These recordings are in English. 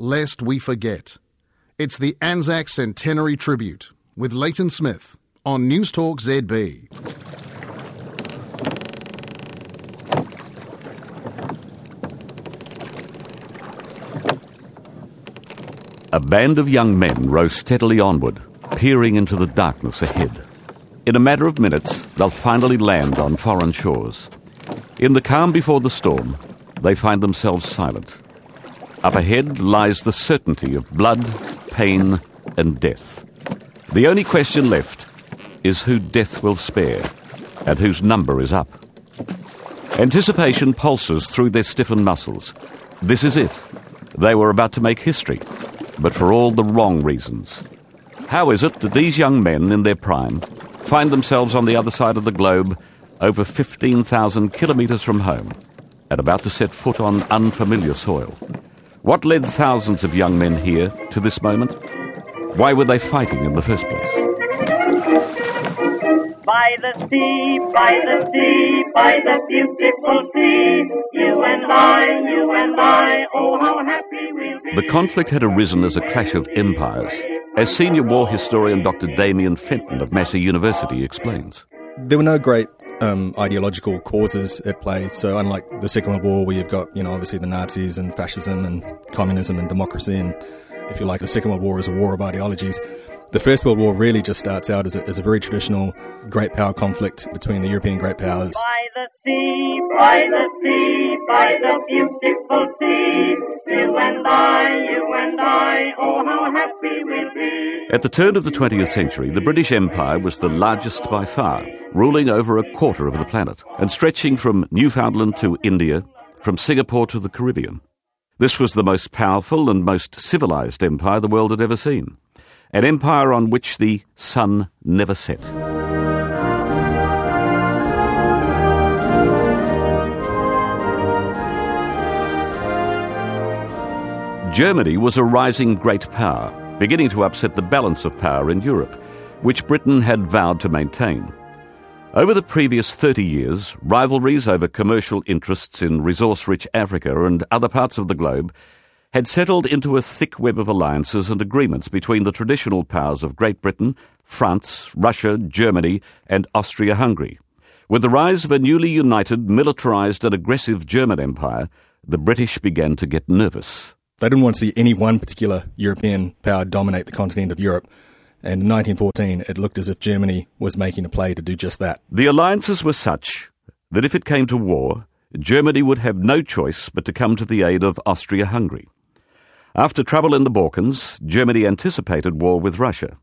lest we forget. It's the Anzac Centenary Tribute with Leighton Smith on News Talk ZB. A band of young men row steadily onward, peering into the darkness ahead. In a matter of minutes, they'll finally land on foreign shores. In the calm before the storm, they find themselves silent. Up ahead lies the certainty of blood, pain, and death. The only question left is who death will spare and whose number is up. Anticipation pulses through their stiffened muscles. This is it. They were about to make history but for all the wrong reasons. How is it that these young men in their prime find themselves on the other side of the globe, over 15,000 kilometres from home, and about to set foot on unfamiliar soil? What led thousands of young men here to this moment? Why were they fighting in the first place? By the sea, by the sea, by the beautiful sea, you and I, you and I, oh how happy we'll be. The conflict had arisen as a clash of empires, as senior war historian Dr. Damien Fenton of Massey University explains. There were no great um, ideological causes at play. So unlike the Second World War, where you've got, you know, obviously the Nazis and fascism and communism and democracy, and if you like, the Second World War is a war of ideologies. The First World War really just starts out as a, as a very traditional great power conflict between the European great powers. By the sea, by the beautiful sea, you and I, you and I, oh how happy we'll be. At the turn of the 20th century, the British Empire was the largest by far, ruling over a quarter of the planet and stretching from Newfoundland to India, from Singapore to the Caribbean. This was the most powerful and most civilized empire the world had ever seen an empire on which the sun never set. Germany was a rising great power, beginning to upset the balance of power in Europe, which Britain had vowed to maintain. Over the previous 30 years, rivalries over commercial interests in resource rich Africa and other parts of the globe had settled into a thick web of alliances and agreements between the traditional powers of Great Britain, France, Russia, Germany, and Austria Hungary. With the rise of a newly united, militarized, and aggressive German Empire, the British began to get nervous. They didn't want to see any one particular European power dominate the continent of Europe. And in 1914, it looked as if Germany was making a play to do just that. The alliances were such that if it came to war, Germany would have no choice but to come to the aid of Austria Hungary. After trouble in the Balkans, Germany anticipated war with Russia.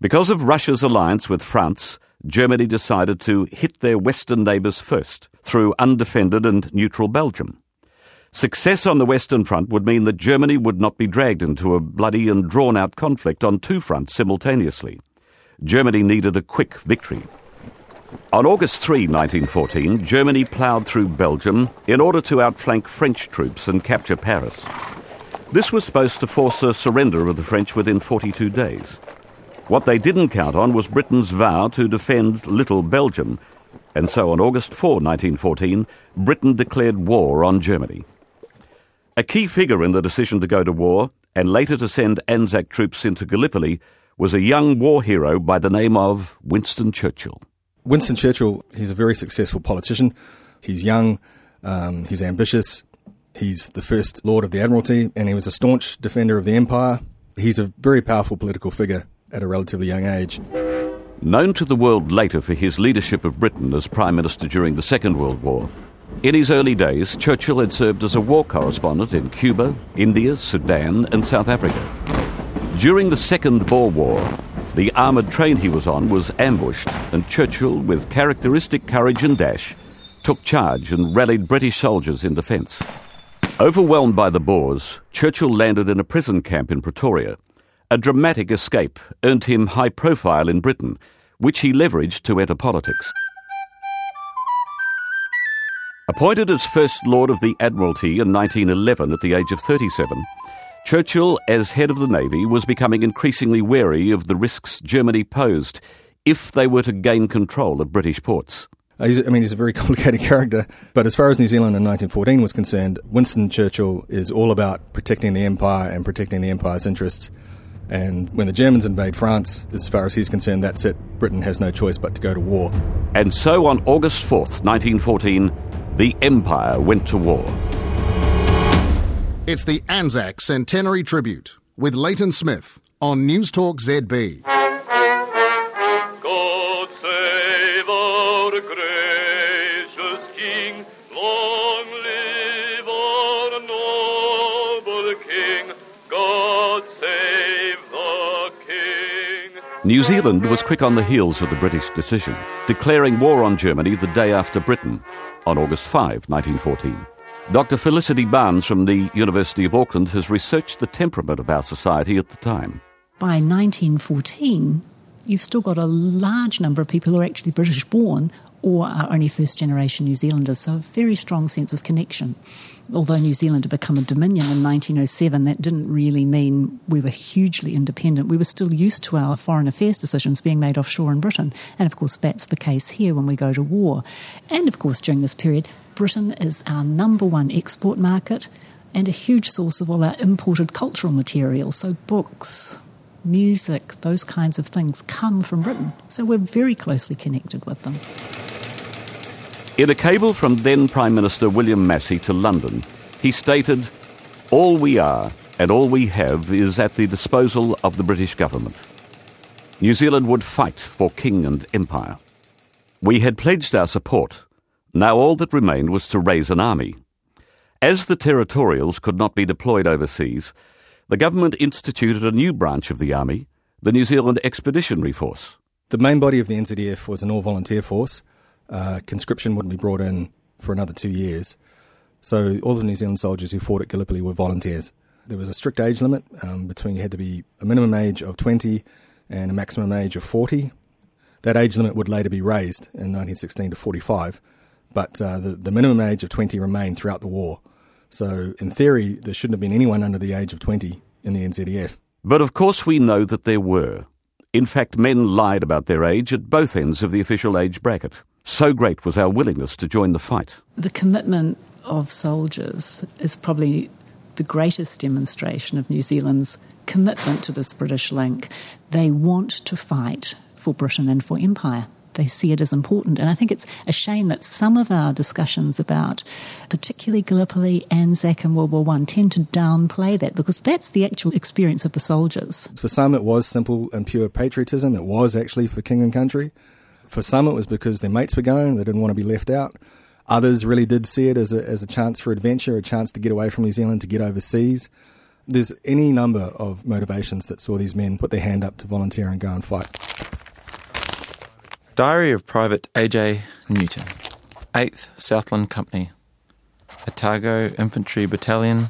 Because of Russia's alliance with France, Germany decided to hit their western neighbours first through undefended and neutral Belgium. Success on the Western Front would mean that Germany would not be dragged into a bloody and drawn out conflict on two fronts simultaneously. Germany needed a quick victory. On August 3, 1914, Germany ploughed through Belgium in order to outflank French troops and capture Paris. This was supposed to force a surrender of the French within 42 days. What they didn't count on was Britain's vow to defend Little Belgium, and so on August 4, 1914, Britain declared war on Germany. A key figure in the decision to go to war, and later to send Anzac troops into Gallipoli, was a young war hero by the name of Winston Churchill. Winston Churchill, he's a very successful politician. He's young, um, he's ambitious, He's the first Lord of the Admiralty, and he was a staunch defender of the Empire. He's a very powerful political figure at a relatively young age. Known to the world later for his leadership of Britain as Prime Minister during the Second World War, in his early days, Churchill had served as a war correspondent in Cuba, India, Sudan, and South Africa. During the Second Boer War, the armoured train he was on was ambushed, and Churchill, with characteristic courage and dash, took charge and rallied British soldiers in defence. Overwhelmed by the Boers, Churchill landed in a prison camp in Pretoria. A dramatic escape earned him high profile in Britain, which he leveraged to enter politics. Appointed as First Lord of the Admiralty in 1911 at the age of 37, Churchill, as head of the Navy, was becoming increasingly wary of the risks Germany posed if they were to gain control of British ports. Uh, I mean, he's a very complicated character. But as far as New Zealand in 1914 was concerned, Winston Churchill is all about protecting the empire and protecting the empire's interests. And when the Germans invade France, as far as he's concerned, that's it. Britain has no choice but to go to war. And so on August 4th, 1914, the Empire went to war. It's the Anzac Centenary Tribute with Leighton Smith on News Talk ZB. New Zealand was quick on the heels of the British decision, declaring war on Germany the day after Britain, on August 5, 1914. Dr. Felicity Barnes from the University of Auckland has researched the temperament of our society at the time. By 1914, you've still got a large number of people who are actually British born or are only first generation New Zealanders, so a very strong sense of connection. Although New Zealand had become a dominion in 1907, that didn't really mean we were hugely independent. We were still used to our foreign affairs decisions being made offshore in Britain. And of course, that's the case here when we go to war. And of course, during this period, Britain is our number one export market and a huge source of all our imported cultural materials. So, books, music, those kinds of things come from Britain. So, we're very closely connected with them. In a cable from then Prime Minister William Massey to London, he stated, All we are and all we have is at the disposal of the British government. New Zealand would fight for king and empire. We had pledged our support. Now all that remained was to raise an army. As the territorials could not be deployed overseas, the government instituted a new branch of the army, the New Zealand Expeditionary Force. The main body of the NZEF was an all volunteer force. Uh, conscription wouldn't be brought in for another two years. So all the New Zealand soldiers who fought at Gallipoli were volunteers. There was a strict age limit um, between you had to be a minimum age of 20 and a maximum age of 40. That age limit would later be raised in 1916 to 45, but uh, the, the minimum age of 20 remained throughout the war. So in theory, there shouldn't have been anyone under the age of 20 in the NZEF. But of course, we know that there were. In fact, men lied about their age at both ends of the official age bracket. So great was our willingness to join the fight. The commitment of soldiers is probably the greatest demonstration of New Zealand's commitment to this British link. They want to fight for Britain and for empire. They see it as important. And I think it's a shame that some of our discussions about, particularly Gallipoli, Anzac, and World War One, tend to downplay that because that's the actual experience of the soldiers. For some, it was simple and pure patriotism. It was actually for king and country. For some, it was because their mates were going, they didn't want to be left out. Others really did see it as a, as a chance for adventure, a chance to get away from New Zealand, to get overseas. There's any number of motivations that saw these men put their hand up to volunteer and go and fight. Diary of Private A.J. Newton, 8th Southland Company, Otago Infantry Battalion,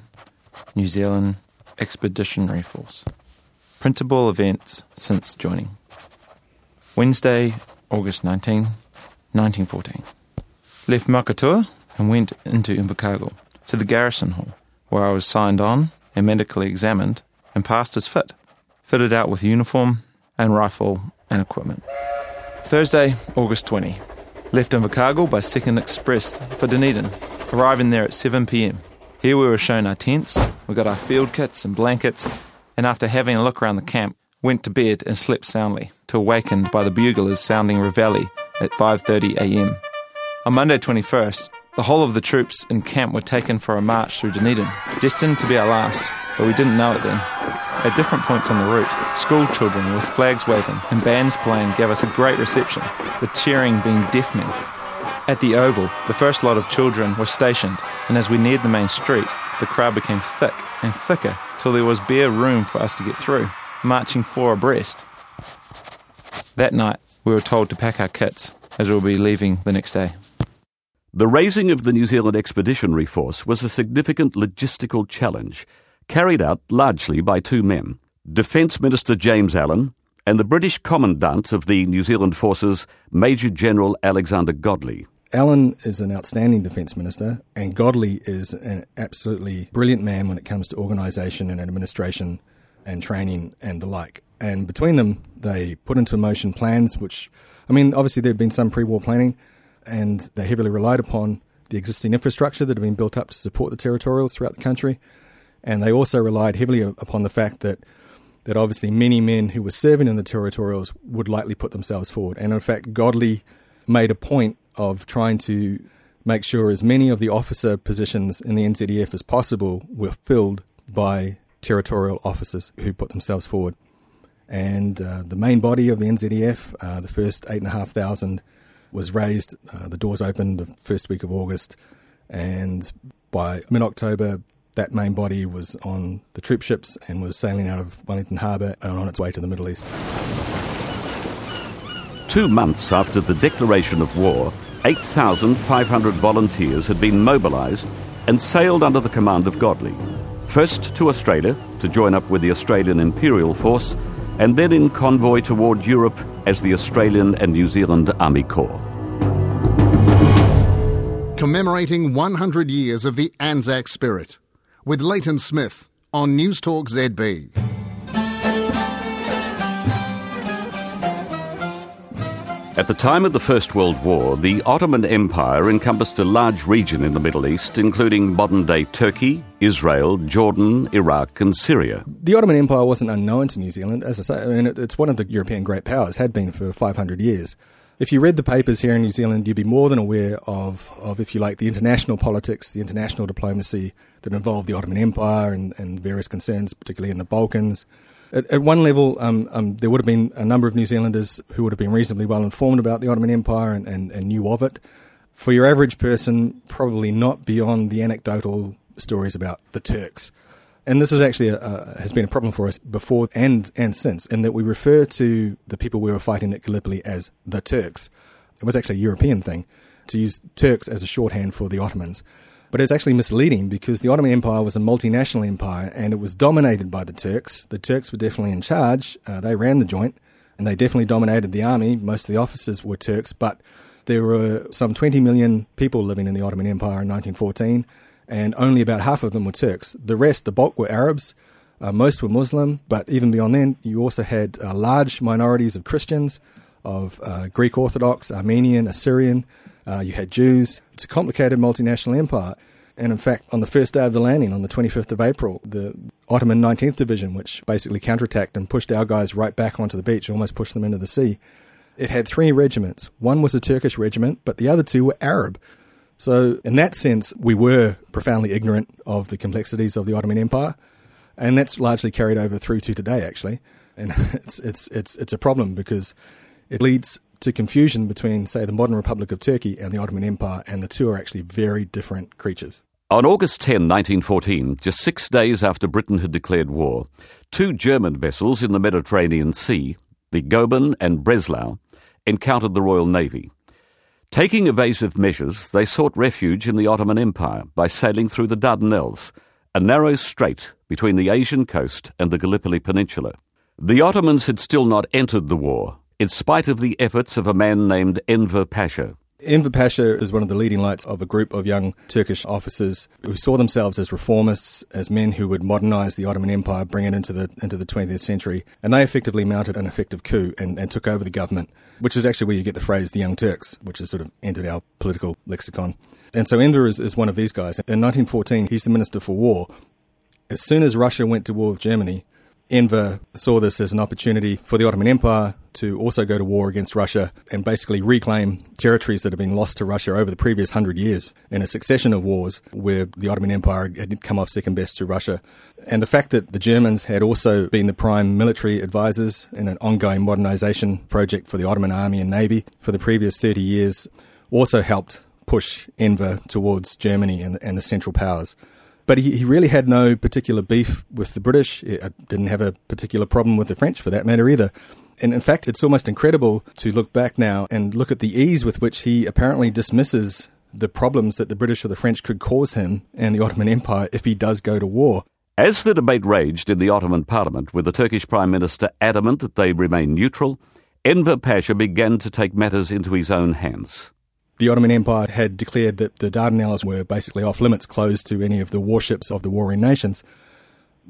New Zealand Expeditionary Force. Principal events since joining. Wednesday, August 19, 1914. Left Makatua and went into Invercargill to the garrison hall, where I was signed on and medically examined and passed as fit, fitted out with uniform and rifle and equipment. Thursday, August 20. Left Invercargill by Second Express for Dunedin, arriving there at 7 pm. Here we were shown our tents, we got our field kits and blankets, and after having a look around the camp, went to bed and slept soundly, till awakened by the buglers sounding reveille at 5:30 a.m. On Monday 21st, the whole of the troops in camp were taken for a march through Dunedin, destined to be our last, but we didn't know it then. At different points on the route, school children with flags waving and bands playing gave us a great reception, the cheering being deafening. At the Oval, the first lot of children were stationed, and as we neared the main street, the crowd became thick and thicker till there was bare room for us to get through, marching four abreast. That night, we were told to pack our kits, as we will be leaving the next day. The raising of the New Zealand Expeditionary Force was a significant logistical challenge, carried out largely by two men Defence Minister James Allen and the British Commandant of the New Zealand Forces, Major General Alexander Godley. Allen is an outstanding defence minister, and Godley is an absolutely brilliant man when it comes to organisation and administration and training and the like. And between them, they put into motion plans which, I mean, obviously there'd been some pre war planning, and they heavily relied upon the existing infrastructure that had been built up to support the territorials throughout the country. And they also relied heavily upon the fact that that obviously many men who were serving in the territorials would likely put themselves forward. And in fact, Godley made a point of trying to make sure as many of the officer positions in the NZEF as possible were filled by territorial officers who put themselves forward. And uh, the main body of the NZEF, uh, the first 8,500, was raised. Uh, the doors opened the first week of August. And by mid October, that main body was on the troop ships and was sailing out of Wellington Harbour and on its way to the Middle East. Two months after the declaration of war, 8,500 volunteers had been mobilised and sailed under the command of Godley. First to Australia to join up with the Australian Imperial Force, and then in convoy toward Europe as the Australian and New Zealand Army Corps. Commemorating 100 years of the Anzac spirit with Leighton Smith on News Talk ZB. At the time of the First World War, the Ottoman Empire encompassed a large region in the Middle East, including modern day Turkey, Israel, Jordan, Iraq, and Syria. The Ottoman Empire wasn't unknown to New Zealand. As I say, I mean, it's one of the European great powers, had been for 500 years. If you read the papers here in New Zealand, you'd be more than aware of, of if you like, the international politics, the international diplomacy that involved the Ottoman Empire and, and various concerns, particularly in the Balkans. At, at one level, um, um, there would have been a number of New Zealanders who would have been reasonably well informed about the Ottoman Empire and, and, and knew of it. For your average person, probably not beyond the anecdotal stories about the Turks. And this is actually a, has been a problem for us before and and since, in that we refer to the people we were fighting at Gallipoli as the Turks. It was actually a European thing to use Turks as a shorthand for the Ottomans. But it's actually misleading because the Ottoman Empire was a multinational empire and it was dominated by the Turks. The Turks were definitely in charge. Uh, they ran the joint and they definitely dominated the army. Most of the officers were Turks, but there were some 20 million people living in the Ottoman Empire in 1914 and only about half of them were Turks. The rest, the bulk, were Arabs. Uh, most were Muslim, but even beyond then, you also had uh, large minorities of Christians, of uh, Greek Orthodox, Armenian, Assyrian, uh, you had Jews. It's a complicated multinational empire. And in fact, on the first day of the landing, on the 25th of April, the Ottoman 19th Division, which basically counterattacked and pushed our guys right back onto the beach, almost pushed them into the sea, it had three regiments. One was a Turkish regiment, but the other two were Arab. So, in that sense, we were profoundly ignorant of the complexities of the Ottoman Empire. And that's largely carried over through to today, actually. And it's, it's, it's, it's a problem because it leads to confusion between, say, the modern Republic of Turkey and the Ottoman Empire, and the two are actually very different creatures. On August 10, 1914, just six days after Britain had declared war, two German vessels in the Mediterranean Sea, the Goeben and Breslau, encountered the Royal Navy. Taking evasive measures, they sought refuge in the Ottoman Empire by sailing through the Dardanelles, a narrow strait between the Asian coast and the Gallipoli Peninsula. The Ottomans had still not entered the war, in spite of the efforts of a man named Enver Pasha. Enver Pasha is one of the leading lights of a group of young Turkish officers who saw themselves as reformists, as men who would modernize the Ottoman Empire, bring it into the into the 20th century, and they effectively mounted an effective coup and, and took over the government, which is actually where you get the phrase "the Young Turks," which has sort of entered our political lexicon. And so Enver is, is one of these guys. In 1914, he's the Minister for War. As soon as Russia went to war with Germany, Enver saw this as an opportunity for the Ottoman Empire to also go to war against Russia and basically reclaim territories that had been lost to Russia over the previous hundred years in a succession of wars where the Ottoman Empire had come off second best to Russia. And the fact that the Germans had also been the prime military advisors in an ongoing modernization project for the Ottoman army and navy for the previous 30 years also helped push Enver towards Germany and, and the Central Powers. But he, he really had no particular beef with the British. He didn't have a particular problem with the French, for that matter, either. And in fact, it's almost incredible to look back now and look at the ease with which he apparently dismisses the problems that the British or the French could cause him and the Ottoman Empire if he does go to war. As the debate raged in the Ottoman Parliament, with the Turkish Prime Minister adamant that they remain neutral, Enver Pasha began to take matters into his own hands. The Ottoman Empire had declared that the Dardanelles were basically off limits, closed to any of the warships of the warring nations.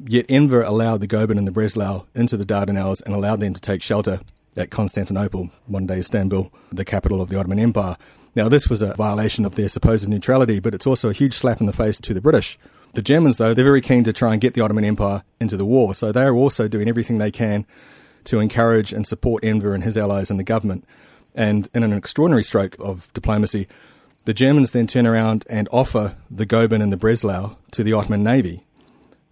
Yet Enver allowed the Goeben and the Breslau into the Dardanelles and allowed them to take shelter at Constantinople, modern day Istanbul, the capital of the Ottoman Empire. Now, this was a violation of their supposed neutrality, but it's also a huge slap in the face to the British. The Germans, though, they're very keen to try and get the Ottoman Empire into the war, so they are also doing everything they can to encourage and support Enver and his allies in the government. And in an extraordinary stroke of diplomacy, the Germans then turn around and offer the Goeben and the Breslau to the Ottoman Navy.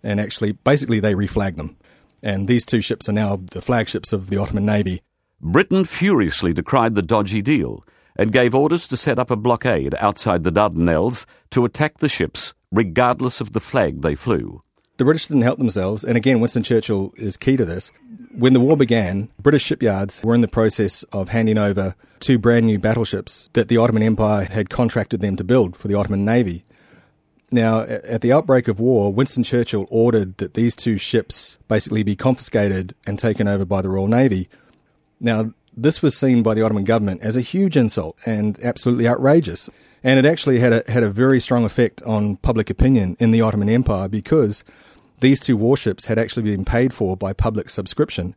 And actually, basically, they reflag them. And these two ships are now the flagships of the Ottoman Navy. Britain furiously decried the dodgy deal and gave orders to set up a blockade outside the Dardanelles to attack the ships, regardless of the flag they flew. The British didn't help themselves, and again, Winston Churchill is key to this. When the war began, British shipyards were in the process of handing over two brand new battleships that the Ottoman Empire had contracted them to build for the Ottoman Navy. Now, at the outbreak of war, Winston Churchill ordered that these two ships basically be confiscated and taken over by the Royal Navy. Now, this was seen by the Ottoman government as a huge insult and absolutely outrageous. And it actually had a, had a very strong effect on public opinion in the Ottoman Empire because these two warships had actually been paid for by public subscription.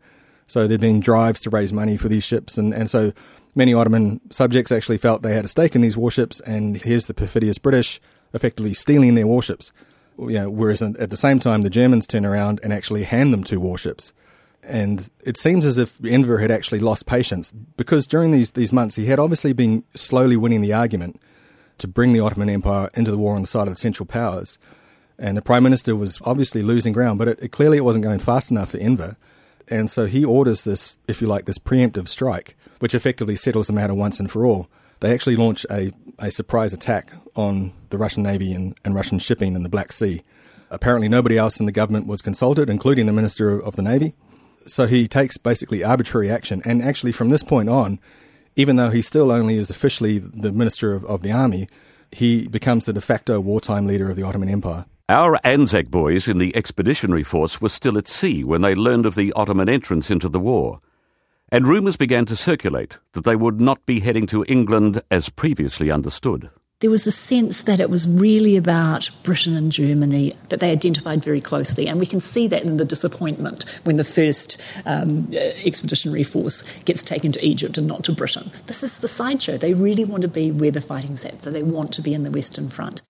So there'd been drives to raise money for these ships, and, and so many Ottoman subjects actually felt they had a stake in these warships, and here's the perfidious British effectively stealing their warships. You know, whereas at the same time, the Germans turn around and actually hand them two warships. And it seems as if Enver had actually lost patience because during these, these months he had obviously been slowly winning the argument to bring the Ottoman Empire into the war on the side of the Central Powers. And the Prime Minister was obviously losing ground, but it, it clearly it wasn't going fast enough for Enver. And so he orders this, if you like, this preemptive strike, which effectively settles the matter once and for all. They actually launch a, a surprise attack on the Russian Navy and, and Russian shipping in the Black Sea. Apparently, nobody else in the government was consulted, including the Minister of the Navy. So he takes basically arbitrary action. And actually, from this point on, even though he still only is officially the Minister of, of the Army, he becomes the de facto wartime leader of the Ottoman Empire. Our Anzac boys in the expeditionary force were still at sea when they learned of the Ottoman entrance into the war. And rumours began to circulate that they would not be heading to England as previously understood there was a sense that it was really about Britain and Germany that they identified very closely. And we can see that in the disappointment when the first um, uh, expeditionary force gets taken to Egypt and not to Britain. This is the sideshow. They really want to be where the fighting's at, so they want to be in the Western Front.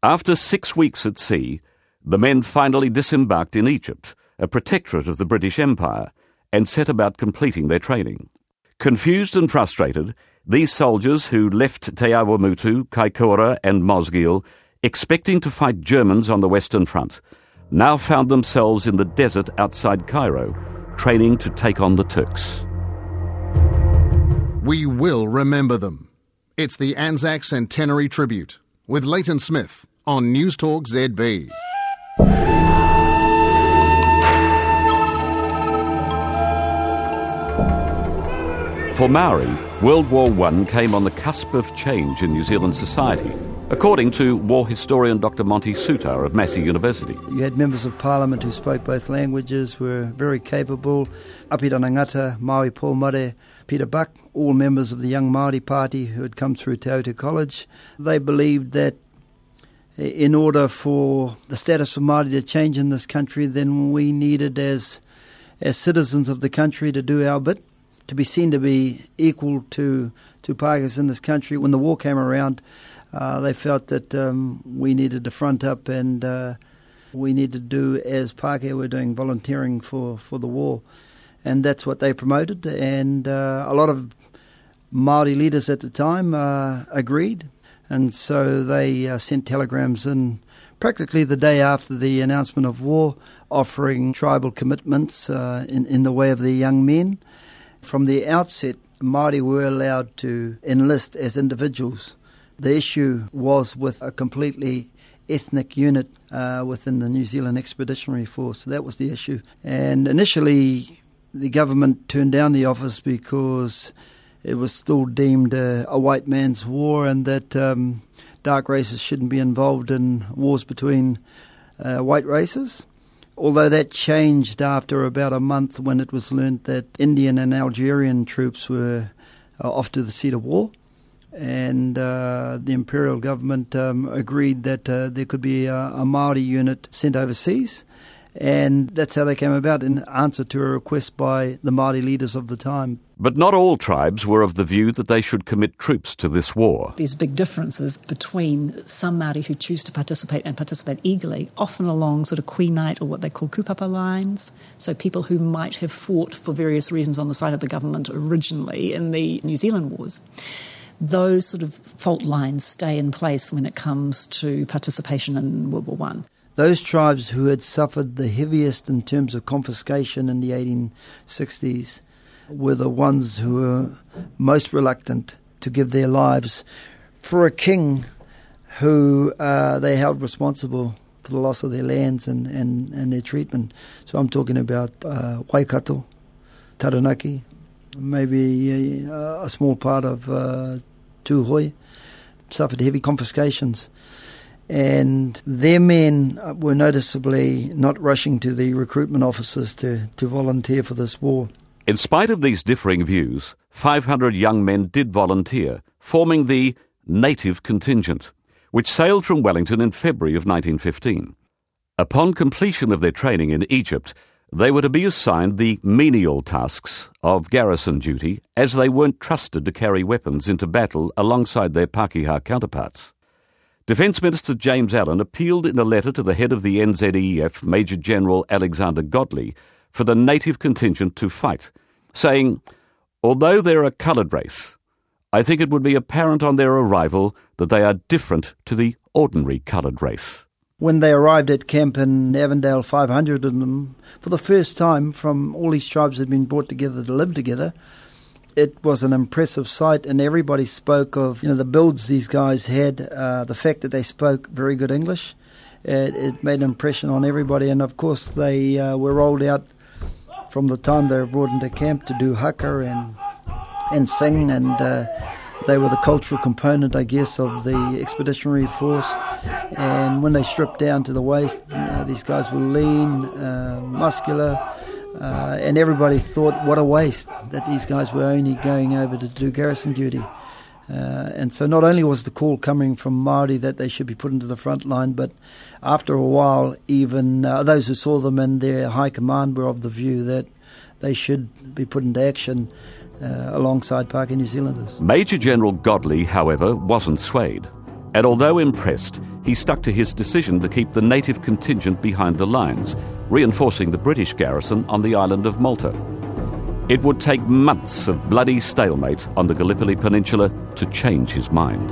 After six weeks at sea, the men finally disembarked in Egypt, a protectorate of the British Empire, and set about completing their training. Confused and frustrated, these soldiers who left Te Awamutu, Kaikoura, and Mosgiel, expecting to fight Germans on the Western Front, now found themselves in the desert outside Cairo, training to take on the Turks. We will remember them. It's the Anzac Centenary Tribute with Leighton Smith on News Talk ZB. For Maori, World War I came on the cusp of change in New Zealand society, according to war historian Dr. Monty Soutar of Massey University. You had members of parliament who spoke both languages, were very capable. Apirana Ngata, Maui Pomare, Peter Buck, all members of the Young Māori Party who had come through Te Aute College. They believed that eh, in order for the status of Māori to change in this country, then we needed as as citizens of the country to do our bit to be seen to be equal to to Pākehās in this country. When the war came around, uh, they felt that um, we needed to front up and uh, we needed to do as Pākehā were doing, volunteering for, for the war. And that's what they promoted. And uh, a lot of Māori leaders at the time uh, agreed. And so they uh, sent telegrams in practically the day after the announcement of war, offering tribal commitments uh, in, in the way of the young men. From the outset, Māori were allowed to enlist as individuals. The issue was with a completely ethnic unit uh, within the New Zealand Expeditionary Force. That was the issue. And initially, the government turned down the office because it was still deemed a, a white man's war and that um, dark races shouldn't be involved in wars between uh, white races although that changed after about a month when it was learnt that Indian and Algerian troops were uh, off to the seat of war. And uh, the imperial government um, agreed that uh, there could be a, a Maori unit sent overseas, And that's how they came about in answer to a request by the Māori leaders of the time. But not all tribes were of the view that they should commit troops to this war. There's big differences between some Māori who choose to participate and participate eagerly, often along sort of Queenite or what they call kupapa lines. So people who might have fought for various reasons on the side of the government originally in the New Zealand wars. Those sort of fault lines stay in place when it comes to participation in World War One those tribes who had suffered the heaviest in terms of confiscation in the 1860s were the ones who were most reluctant to give their lives for a king who uh, they held responsible for the loss of their lands and, and, and their treatment. So I'm talking about uh, Waikato, Taranaki, maybe a, a small part of uh, Tūhoe, suffered heavy confiscations and their men were noticeably not rushing to the recruitment offices to, to volunteer for this war. In spite of these differing views, 500 young men did volunteer, forming the Native Contingent, which sailed from Wellington in February of 1915. Upon completion of their training in Egypt, they were to be assigned the menial tasks of garrison duty as they weren't trusted to carry weapons into battle alongside their Pakeha counterparts. Defence Minister James Allen appealed in a letter to the head of the NZEF, Major General Alexander Godley, for the native contingent to fight, saying, Although they're a coloured race, I think it would be apparent on their arrival that they are different to the ordinary coloured race. When they arrived at camp in Avondale, 500 of them, for the first time from all these tribes had been brought together to live together, it was an impressive sight, and everybody spoke of you know the builds these guys had, uh, the fact that they spoke very good English. It, it, made an impression on everybody, and of course they uh, were rolled out from the time they were brought into camp to do haka and and sing, and uh, they were the cultural component, I guess, of the expeditionary force. And when they stripped down to the waist, these guys were lean, uh, muscular uh, and everybody thought, what a waste that these guys were only going over to do garrison duty. Uh, and so not only was the call coming from Māori that they should be put into the front line, but after a while, even uh, those who saw them in their high command were of the view that they should be put into action uh, alongside Pākehā New Zealanders. Major General Godley, however, wasn't swayed. And although impressed, he stuck to his decision to keep the native contingent behind the lines, reinforcing the British garrison on the island of Malta. It would take months of bloody stalemate on the Gallipoli Peninsula to change his mind.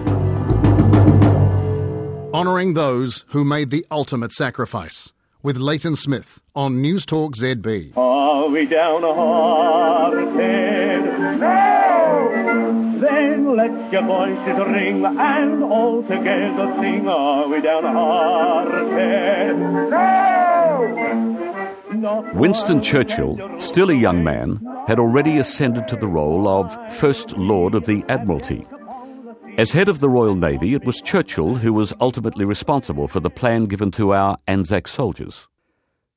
Honouring those who made the ultimate sacrifice with Leighton Smith on News Talk ZB. Are we down hearted? No! Then let your voices ring and all together sing. Are we down hearted? No! Winston Churchill, still a young man, had already ascended to the role of First Lord of the Admiralty. As head of the Royal Navy, it was Churchill who was ultimately responsible for the plan given to our Anzac soldiers.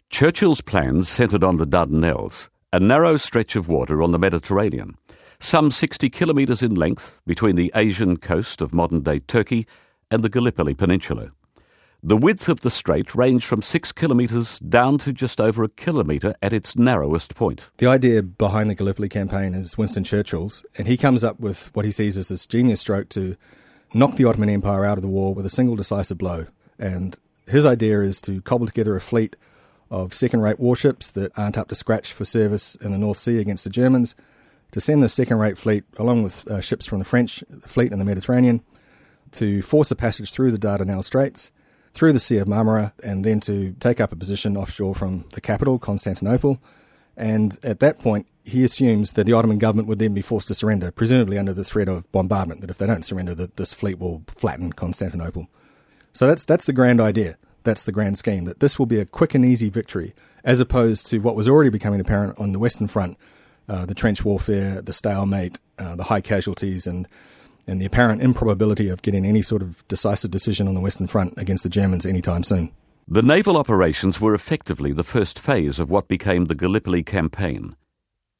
Churchill's plans centred on the Dardanelles, a narrow stretch of water on the Mediterranean, some 60 kilometres in length between the Asian coast of modern day Turkey and the Gallipoli Peninsula. The width of the strait ranged from six kilometres down to just over a kilometre at its narrowest point. The idea behind the Gallipoli campaign is Winston Churchill's, and he comes up with what he sees as this genius stroke to knock the Ottoman Empire out of the war with a single decisive blow. And his idea is to cobble together a fleet of second rate warships that aren't up to scratch for service in the North Sea against the Germans to send the second rate fleet, along with uh, ships from the French fleet in the Mediterranean, to force a passage through the Dardanelles Straits, through the Sea of Marmara, and then to take up a position offshore from the capital, Constantinople. And at that point, he assumes that the Ottoman government would then be forced to surrender, presumably under the threat of bombardment, that if they don't surrender, that this fleet will flatten Constantinople. So that's, that's the grand idea. That's the grand scheme, that this will be a quick and easy victory, as opposed to what was already becoming apparent on the Western Front, uh, the trench warfare, the stalemate, uh, the high casualties, and and the apparent improbability of getting any sort of decisive decision on the Western Front against the Germans anytime soon. The naval operations were effectively the first phase of what became the Gallipoli campaign.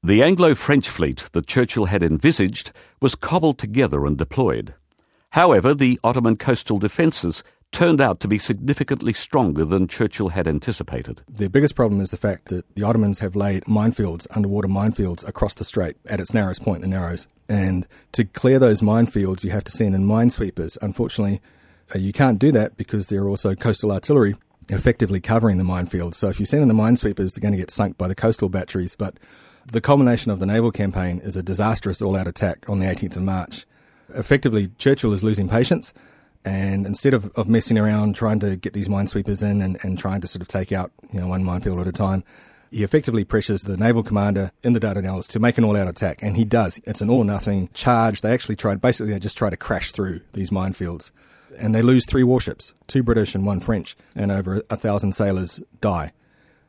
The Anglo French fleet that Churchill had envisaged was cobbled together and deployed. However, the Ottoman coastal defences turned out to be significantly stronger than Churchill had anticipated. The biggest problem is the fact that the Ottomans have laid minefields, underwater minefields, across the strait at its narrowest point, the Narrows. And to clear those minefields, you have to send in minesweepers. Unfortunately, uh, you can't do that because there are also coastal artillery effectively covering the minefields. So if you send in the minesweepers, they're going to get sunk by the coastal batteries. But the culmination of the naval campaign is a disastrous all out attack on the 18th of March. Effectively, Churchill is losing patience. And instead of, of messing around trying to get these minesweepers in and, and trying to sort of take out you know one minefield at a time, he effectively pressures the naval commander in the Dardanelles to make an all-out attack, and he does. It's an all-nothing charge. They actually tried, basically, they just try to crash through these minefields, and they lose three warships, two British and one French, and over a thousand sailors die.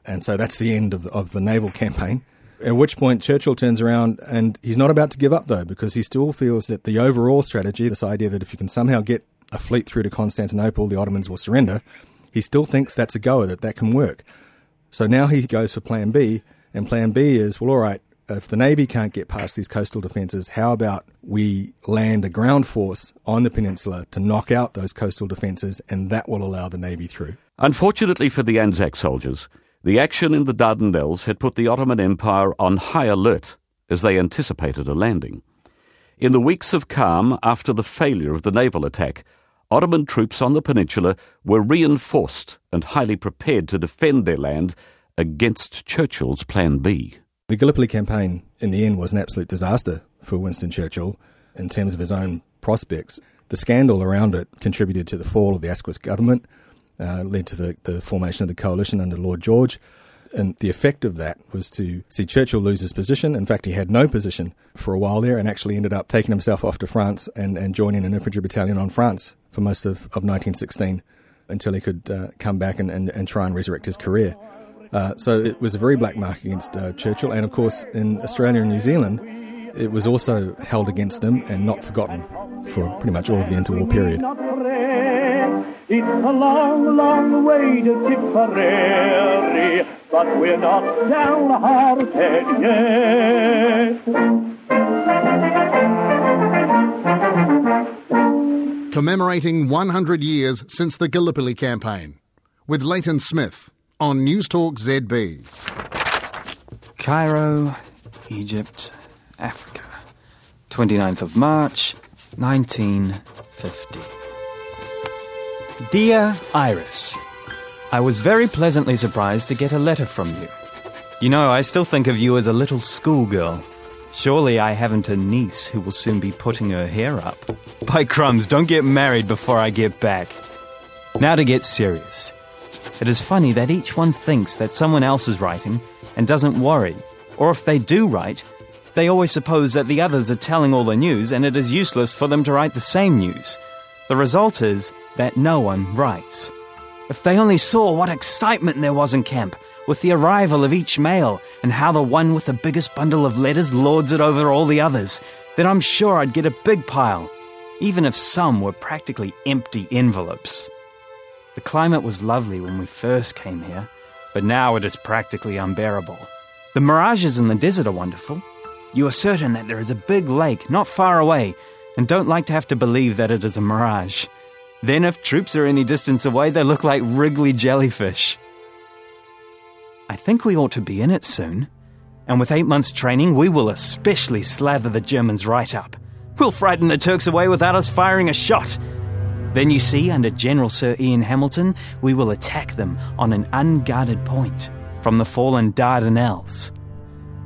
And so that's the end of the, of the naval campaign. At which point Churchill turns around and he's not about to give up though, because he still feels that the overall strategy, this idea that if you can somehow get a fleet through to Constantinople, the Ottomans will surrender, he still thinks that's a goer, that that can work. So now he goes for plan B, and plan B is, well, all right, if the Navy can't get past these coastal defences, how about we land a ground force on the peninsula to knock out those coastal defences, and that will allow the Navy through? Unfortunately for the Anzac soldiers, the action in the Dardanelles had put the Ottoman Empire on high alert as they anticipated a landing. In the weeks of calm after the failure of the naval attack, Ottoman troops on the peninsula were reinforced and highly prepared to defend their land against Churchill's Plan B. The Gallipoli campaign, in the end, was an absolute disaster for Winston Churchill in terms of his own prospects. The scandal around it contributed to the fall of the Asquith government, uh, led to the, the formation of the coalition under Lloyd George. And the effect of that was to see Churchill lose his position. In fact, he had no position for a while there and actually ended up taking himself off to France and, and joining an infantry battalion on France for most of, of 1916 until he could uh, come back and, and, and try and resurrect his career. Uh, so it was a very black mark against uh, Churchill. And of course, in Australia and New Zealand, it was also held against him and not forgotten for pretty much all of the interwar period. It's a long, long way to Tipperary, but we're not downhearted yet. Commemorating 100 years since the Gallipoli campaign, with Leighton Smith on News Talk ZB. Cairo, Egypt, Africa. 29th of March, 1950. Dear Iris, I was very pleasantly surprised to get a letter from you. You know, I still think of you as a little schoolgirl. Surely I haven't a niece who will soon be putting her hair up. By crumbs, don't get married before I get back. Now to get serious. It is funny that each one thinks that someone else is writing and doesn't worry. Or if they do write, they always suppose that the others are telling all the news and it is useless for them to write the same news. The result is that no one writes. If they only saw what excitement there was in camp with the arrival of each mail and how the one with the biggest bundle of letters lords it over all the others, then I'm sure I'd get a big pile, even if some were practically empty envelopes. The climate was lovely when we first came here, but now it is practically unbearable. The mirages in the desert are wonderful. You are certain that there is a big lake not far away and don't like to have to believe that it is a mirage. Then, if troops are any distance away, they look like wriggly jellyfish. I think we ought to be in it soon. And with eight months' training, we will especially slather the Germans right up. We'll frighten the Turks away without us firing a shot. Then you see, under General Sir Ian Hamilton, we will attack them on an unguarded point from the fallen Dardanelles.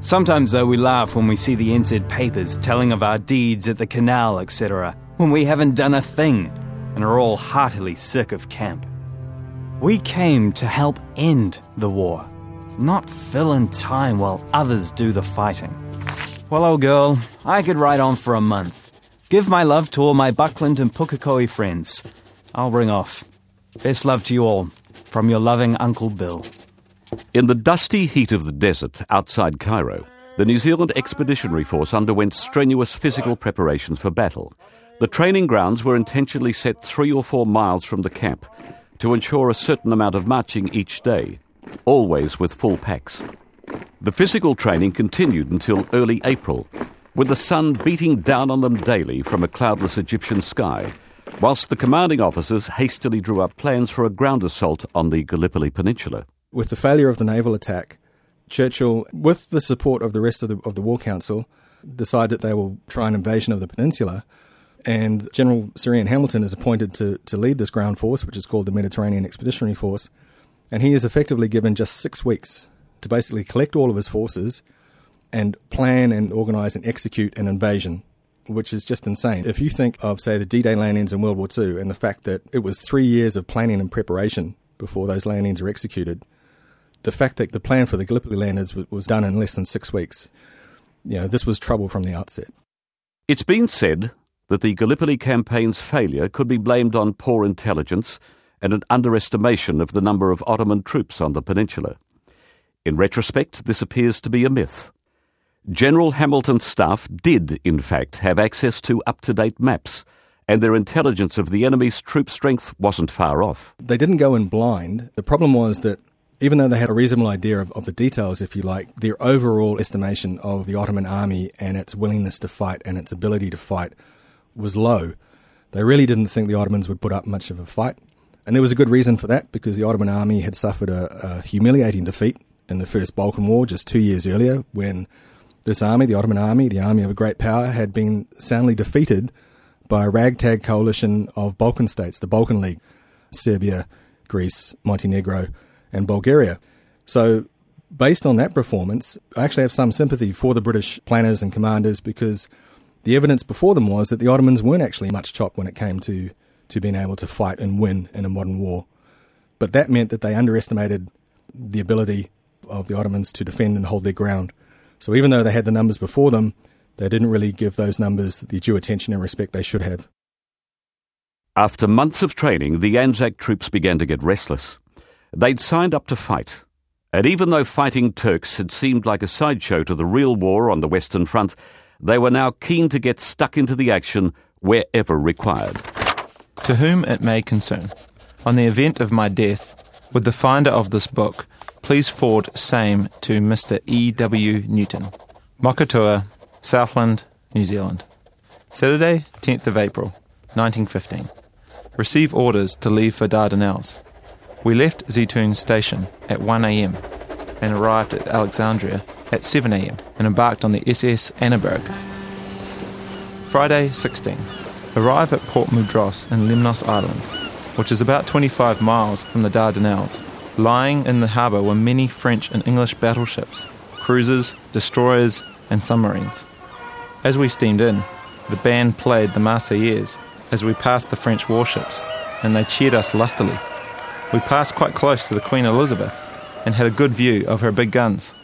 Sometimes, though, we laugh when we see the NZ papers telling of our deeds at the canal, etc., when we haven't done a thing and are all heartily sick of camp. We came to help end the war, not fill in time while others do the fighting. Well, old girl, I could write on for a month. Give my love to all my Buckland and Pukekohe friends. I'll ring off. Best love to you all, from your loving Uncle Bill. In the dusty heat of the desert outside Cairo, the New Zealand Expeditionary Force underwent strenuous physical preparations for battle. The training grounds were intentionally set three or four miles from the camp to ensure a certain amount of marching each day, always with full packs. The physical training continued until early April, with the sun beating down on them daily from a cloudless Egyptian sky. whilst the commanding officers hastily drew up plans for a ground assault on the Gallipoli Peninsula. With the failure of the naval attack, Churchill, with the support of the rest of the, of the War Council, decided that they will try an invasion of the peninsula. And General Sir Ian Hamilton is appointed to, to lead this ground force, which is called the Mediterranean Expeditionary Force. And he is effectively given just six weeks to basically collect all of his forces and plan and organise and execute an invasion, which is just insane. If you think of, say, the D Day landings in World War II and the fact that it was three years of planning and preparation before those landings were executed, the fact that the plan for the Gallipoli landings was done in less than six weeks, you know, this was trouble from the outset. It's been said that the Gallipoli campaign's failure could be blamed on poor intelligence and an underestimation of the number of Ottoman troops on the peninsula. In retrospect, this appears to be a myth. General Hamilton's staff did, in fact, have access to up to date maps, and their intelligence of the enemy's troop strength wasn't far off. They didn't go in blind. The problem was that even though they had a reasonable idea of, of the details, if you like, their overall estimation of the Ottoman army and its willingness to fight and its ability to fight was low. They really didn't think the Ottomans would put up much of a fight. And there was a good reason for that because the Ottoman army had suffered a, a humiliating defeat in the First Balkan War just two years earlier when this army, the Ottoman army, the army of a great power, had been soundly defeated by a ragtag coalition of Balkan states, the Balkan League, Serbia, Greece, Montenegro, and Bulgaria. So, based on that performance, I actually have some sympathy for the British planners and commanders because the evidence before them was that the Ottomans weren't actually much chopped when it came to, to being able to fight and win in a modern war. But that meant that they underestimated the ability of the Ottomans to defend and hold their ground. So even though they had the numbers before them, they didn't really give those numbers the due attention and respect they should have. After months of training, the Anzac troops began to get restless. They'd signed up to fight, and even though fighting Turks had seemed like a sideshow to the real war on the Western Front, they were now keen to get stuck into the action wherever required. To whom it may concern, on the event of my death, would the finder of this book please forward same to Mr. E. W. Newton, Mokotua, Southland, New Zealand. Saturday, 10th of April, 1915. Receive orders to leave for Dardanelles. We left Zeitoun station at 1am and arrived at Alexandria at 7am and embarked on the SS Annaberg. Friday, 16. Arrive at Port Mudros in Lemnos Island, which is about 25 miles from the Dardanelles. Lying in the harbour were many French and English battleships, cruisers, destroyers, and submarines. As we steamed in, the band played the Marseillaise as we passed the French warships, and they cheered us lustily. We passed quite close to the Queen Elizabeth and had a good view of her big guns.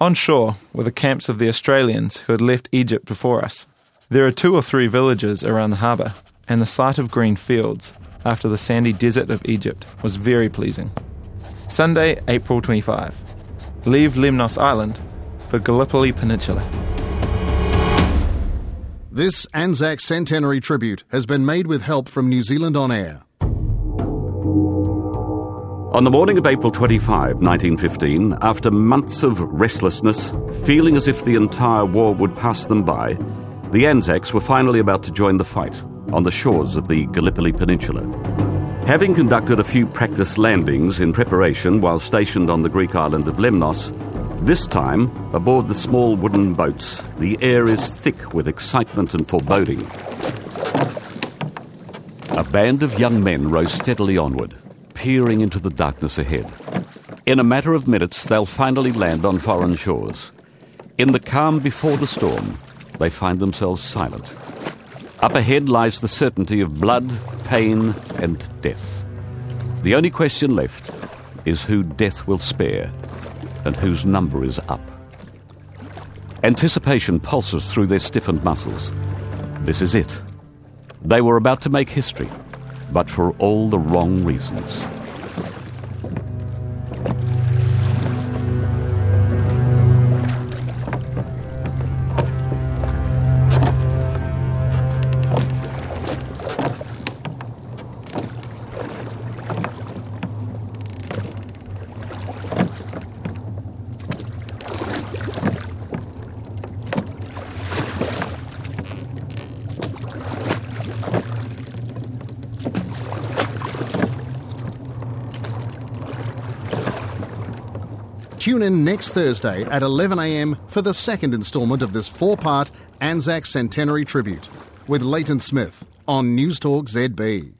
On shore were the camps of the Australians who had left Egypt before us. There are two or three villages around the harbour, and the sight of green fields after the sandy desert of Egypt was very pleasing. Sunday, April 25. Leave Lemnos Island for Gallipoli Peninsula. This Anzac Centenary tribute has been made with help from New Zealand On Air. On the morning of April 25, 1915, after months of restlessness, feeling as if the entire war would pass them by, the Anzacs were finally about to join the fight on the shores of the Gallipoli Peninsula. Having conducted a few practice landings in preparation while stationed on the Greek island of Lemnos, this time, aboard the small wooden boats, the air is thick with excitement and foreboding. A band of young men row steadily onward, peering into the darkness ahead. In a matter of minutes, they'll finally land on foreign shores. In the calm before the storm, they find themselves silent. Up ahead lies the certainty of blood, pain, and death. The only question left is who death will spare and whose number is up. Anticipation pulses through their stiffened muscles. This is it. They were about to make history, but for all the wrong reasons. Next Thursday at 11am for the second instalment of this four part Anzac Centenary tribute with Leighton Smith on Newstalk ZB.